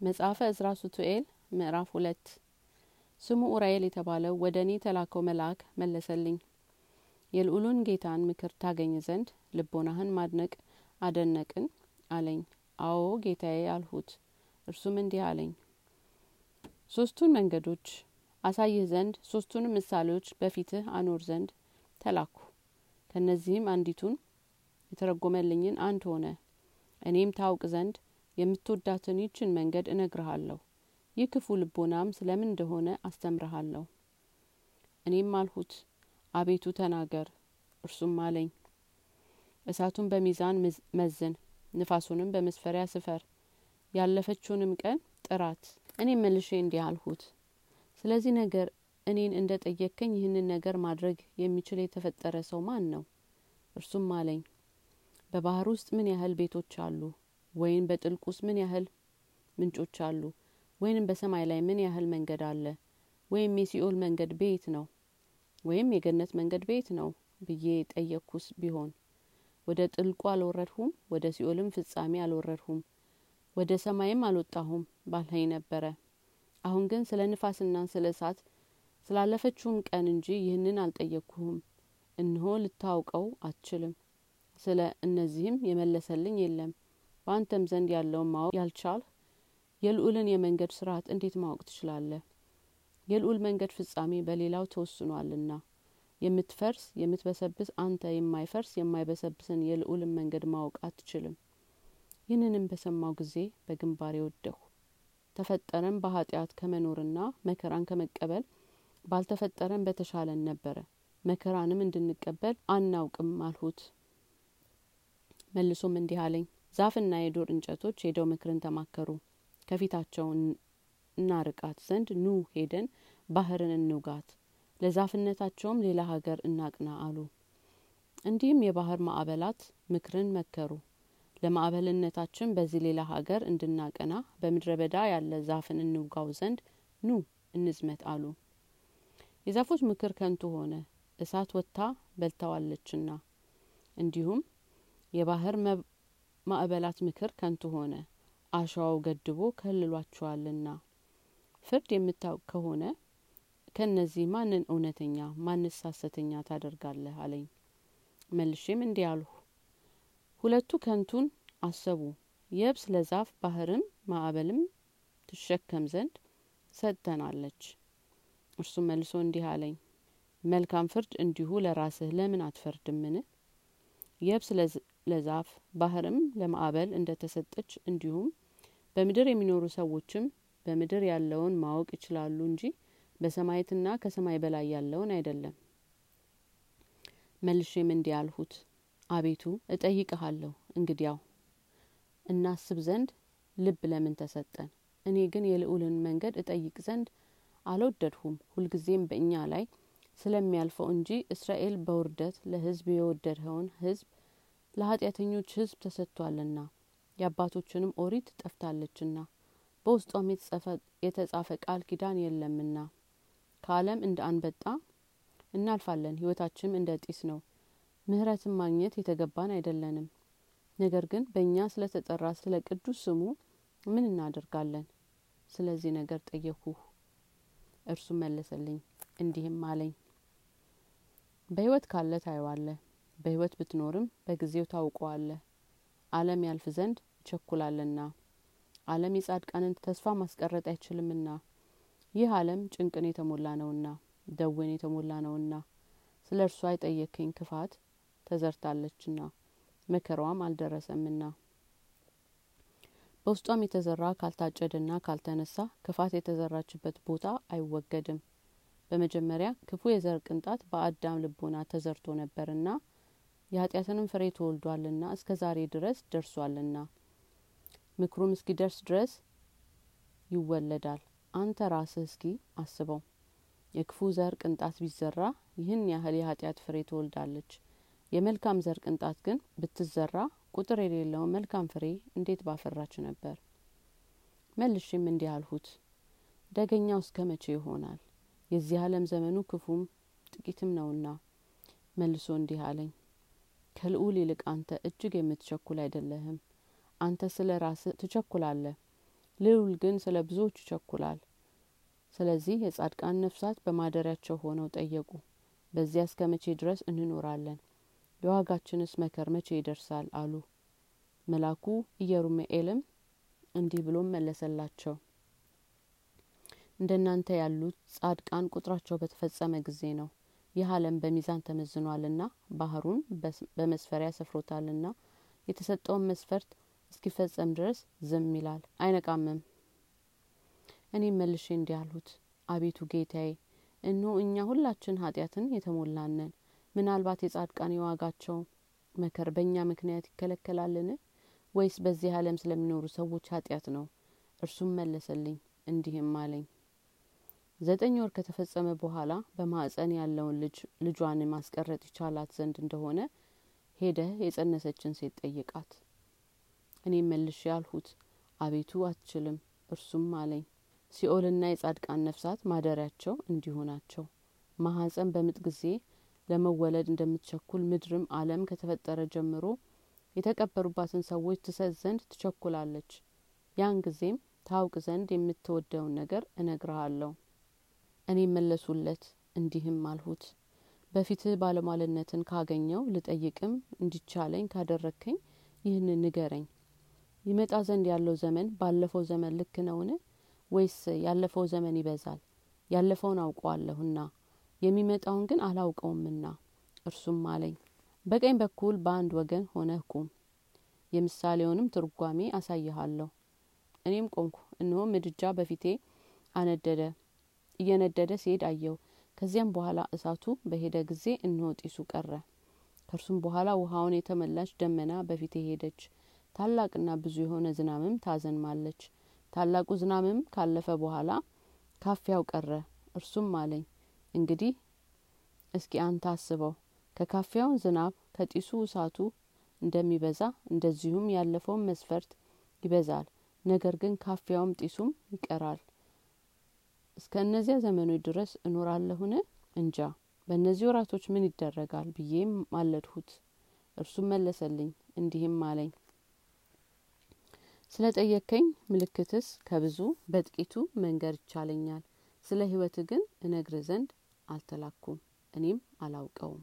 መጽሐፈ እዝራ ሱቱኤል ምዕራፍ ሁለት። ስሙ ኡራኤል የተባለው ወደ እኔ የተላከው መልአክ መለሰልኝ። የልዑሉን ጌታን ምክር ታገኝ ዘንድ ልቦናህን ማድነቅ አደነቅን አለኝ። አዎ ጌታዬ አልሁት። እርሱም እንዲህ አለኝ። ሶስቱን መንገዶች አሳይህ ዘንድ ሶስቱንም ምሳሌዎች በፊትህ አኖር ዘንድ ተላኩ። ከእነዚህም አንዲቱን የተረጎመልኝን አንድ ሆነ። እኔም ታውቅ ዘንድ የምትወዳትን ይችን መንገድ እነግርሃለሁ። ይህ ክፉ ልቦናም ስለምን እንደሆነ አስተምርሃለሁ እኔም አልሁት አቤቱ ተናገር እርሱም አለኝ። እሳቱን በሚዛን መዝን ንፋሱንም በመስፈሪያ ስፈር ያለፈችውንም ቀን ጥራት። እኔም መልሼ እንዲህ አልሁት ስለዚህ ነገር እኔን እንደ ጠየቅከኝ ይህንን ነገር ማድረግ የሚችል የተፈጠረ ሰው ማን ነው? እርሱም አለኝ። በባህር ውስጥ ምን ያህል ቤቶች አሉ ወይም በጥልቅ ውስጥ ምን ያህል ምንጮች አሉ? ወይንም በሰማይ ላይ ምን ያህል መንገድ አለ? ወይም የሲኦል መንገድ ቤት ነው? ወይም የገነት መንገድ ቤት ነው ብዬ ጠየቅኩስ ቢሆን ወደ ጥልቁ አልወረድሁም ወደ ሲኦልም ፍጻሜ አልወረድሁም ወደ ሰማይም አልወጣሁም ባልኸኝ ነበረ። አሁን ግን ስለ ንፋስና ስለ እሳት ስላለፈችውም ቀን እንጂ ይህንን አልጠየቅኩህም እንሆ ልታውቀው አትችልም። ስለ እነዚህም የመለሰልኝ የለም በአንተም ዘንድ ያለውን ማወቅ ያልቻልህ የልዑልን የመንገድ ስርዓት እንዴት ማወቅ ትችላለህ? የልዑል መንገድ ፍጻሜ በሌላው ተወስኗልና። የምትፈርስ የምትበሰብስ አንተ የማይፈርስ የማይበሰብስን የልዑልን መንገድ ማወቅ አትችልም። ይህንንም በሰማው ጊዜ በግንባሬ ወደሁ ተፈጠረን በኃጢአት ከመኖርና መከራን ከመቀበል ባልተፈጠረን በተሻለን ነበረ። መከራንም እንድንቀበል አናውቅም አልሁት። መልሶም እንዲህ አለኝ ዛፍና የዱር እንጨቶች ሄደው ምክርን ተማከሩ። ከፊታቸው እናርቃት ዘንድ ኑ ሄደን ባህርን እንውጋት ለዛፍነታቸውም ሌላ ሀገር እናቅና አሉ። እንዲህም የባህር ማዕበላት ምክርን መከሩ። ለማዕበልነታችን በዚህ ሌላ ሀገር እንድናቀና በምድረ በዳ ያለ ዛፍን እንውጋው ዘንድ ኑ እንዝመት አሉ። የዛፎች ምክር ከንቱ ሆነ። እሳት ወጥታ በልተዋለችና እንዲሁም የባህር ማዕበላት ምክር ከንቱ ሆነ። አሸዋው ገድቦ ከልሏቸዋልና። ፍርድ የምታውቅ ከሆነ ከእነዚህ ማንን እውነተኛ ማንስ ታደርጋለህ አለኝ። መልሼም እንዲህ አልሁ። ሁለቱ ከንቱን አሰቡ። የብስ ለዛፍ ባህርም ማዕበልም ትሸከም ዘንድ ሰጥተናለች። እርሱም መልሶ እንዲህ አለኝ። መልካም ፍርድ እንዲሁ ለራስህ ለምን አትፈርድምን? የብስ ለዛፍ ባህርም ለማዕበል እንደ ተሰጠች እንዲሁም በምድር የሚኖሩ ሰዎችም በምድር ያለውን ማወቅ ይችላሉ እንጂ በሰማየትና ከሰማይ በላይ ያለውን አይደለም። መልሼም እንዲህ አልሁት አቤቱ እጠይቅሃለሁ እንግዲያው እናስብ ዘንድ ልብ ለምን ተሰጠን? እኔ ግን የልዑልን መንገድ እጠይቅ ዘንድ አልወደድሁም። ሁልጊዜም በእኛ ላይ ስለሚያልፈው እንጂ እስራኤል በውርደት ለህዝብ የወደድኸውን ህዝብ ለኃጢአተኞች ህዝብ ተሰጥቷልና የአባቶችንም ኦሪት ጠፍታለችና በውስጧም የተጻፈ ቃል ኪዳን የለምና። ከአለም እንደ አንበጣ እናልፋለን ህይወታችንም እንደ ጢስ ነው። ምህረትን ማግኘት የተገባን አይደለንም። ነገር ግን በእኛ ስለተጠራ ስለ ቅዱስ ስሙ ምን እናደርጋለን? ስለዚህ ነገር ጠየቅሁ እርሱ መለሰልኝ እንዲህም አለኝ በህይወት ካለ ታየዋለህ በህይወት ብትኖርም በጊዜው ታውቀዋለህ። አለም ያልፍ ዘንድ ይቸኩላልና። አለም የጻድቃንን ተስፋ ማስቀረጥ አይችልምና። ይህ አለም ጭንቅን የተሞላ ነውና ደዌን የተሞላ ነውና። ስለ እርሷ የጠየከኝ ክፋት ተዘርታለችና መከራዋም አልደረሰምና። በውስጧም የተዘራ ካልታጨደና ካልተነሳ ክፋት የተዘራችበት ቦታ አይወገድም። በመጀመሪያ ክፉ የዘር ቅንጣት በአዳም ልቦና ተዘርቶ ነበርና የኃጢአትንም ፍሬ ተወልዷልና እስከ ዛሬ ድረስ ደርሷልና። ምክሩም እስኪደርስ ድረስ ይወለዳል። አንተ ራስህ እስኪ አስበው። የክፉ ዘር ቅንጣት ቢዘራ ይህን ያህል የኃጢአት ፍሬ ትወልዳለች የመልካም ዘር ቅንጣት ግን ብትዘራ ቁጥር የሌለውን መልካም ፍሬ እንዴት ባፈራች ነበር? መልሽም እንዲህ አልሁት ደገኛው እስከ መቼ ይሆናል? የዚህ ዓለም ዘመኑ ክፉም ጥቂትም ነውና። መልሶ እንዲህ አለኝ ከልዑል ይልቅ አንተ እጅግ የምትቸኩል አይደለህም። አንተ ስለ ራስህ ትቸኩላለህ ልዑል ግን ስለ ብዙዎች ይቸኩላል። ስለዚህ የጻድቃን ነፍሳት በማደሪያቸው ሆነው ጠየቁ። በዚያ እስከ መቼ ድረስ እንኖራለን? የዋጋችንስ መከር መቼ ይደርሳል? አሉ። መላኩ ኢየሩሜኤልም እንዲህ ብሎም መለሰላቸው። እንደናንተ ያሉት ጻድቃን ቁጥራቸው በተፈጸመ ጊዜ ነው ይህ አለም በሚዛን ተመዝኗልና ባህሩን በመስፈሪያ ሰፍሮታልና የተሰጠውን መስፈርት እስኪፈጸም ድረስ ዝም ይላል። አይነቃምም። እኔም መልሼ እንዲህ አልሁት አቤቱ ጌታዬ እነሆ እኛ ሁላችን ኃጢአትን የተሞላነን ምናልባት የጻድቃን የዋጋቸው መከር በእኛ ምክንያት ይከለከላልን? ወይስ በዚህ ዓለም ስለሚኖሩ ሰዎች ኃጢአት ነው? እርሱም መለሰልኝ እንዲህም አለኝ ዘጠኝ ወር ከተፈጸመ በኋላ በማዕፀን ያለውን ልጅ ልጇን ማስቀረጥ ይቻላት ዘንድ እንደሆነ ሄደህ የጸነሰችን ሴት ጠይቃት። እኔም መልሼ ያልሁት አቤቱ አትችልም እርሱም አለኝ። ሲኦልና የጻድቃን ነፍሳት ማደሪያቸው እንዲሁ ናቸው። ማሀፀን በምጥ ጊዜ ለመወለድ እንደምትቸኩል ምድርም አለም ከተፈጠረ ጀምሮ የተቀበሩባትን ሰዎች ትሰጥ ዘንድ ትቸኩላለች። ያን ጊዜም ታውቅ ዘንድ የምትወደውን ነገር እነግርሃለሁ እኔ መለሱለት እንዲህም አልሁት በፊትህ ባለሟልነትን ካገኘው ልጠይቅም እንዲቻለኝ ካደረግከኝ ይህንን ንገረኝ። ይመጣ ዘንድ ያለው ዘመን ባለፈው ዘመን ልክ ነውን? ወይስ ያለፈው ዘመን ይበዛል? ያለፈውን አውቀዋለሁና የሚመጣውን ግን አላውቀውምና። እርሱም አለኝ በቀኝ በኩል በአንድ ወገን ሆነህ ቁም። የምሳሌውንም ትርጓሜ አሳይሃለሁ። እኔም ቆምኩ እነሆ ምድጃ በፊቴ አነደደ እየነደደ ሲሄድ አየው። ከዚያም በኋላ እሳቱ በሄደ ጊዜ እነሆ ጢሱ ቀረ። ከእርሱም በኋላ ውሃውን የተመላች ደመና በፊቴ ሄደች። ታላቅና ብዙ የሆነ ዝናምም ታዘንማለች። ታላቁ ዝናምም ካለፈ በኋላ ካፊያው ቀረ። እርሱም አለኝ እንግዲህ እስኪ አንተ አስበው። ከካፊያውን ዝናብ ከጢሱ እሳቱ እንደሚበዛ እንደዚሁም ያለፈውን መስፈርት ይበዛል። ነገር ግን ካፊያውም ጢሱም ይቀራል እስከ እነዚያ ዘመኖች ድረስ እኖራለሁን? እንጃ። በእነዚህ ወራቶች ምን ይደረጋል ብዬም ማለድሁት እርሱም መለሰልኝ እንዲህም አለኝ። ስለ ጠየከኝ ምልክትስ ከብዙ በጥቂቱ መንገር ይቻለኛል። ስለ ህይወት ግን እነግር ዘንድ አልተላኩም። እኔም አላውቀውም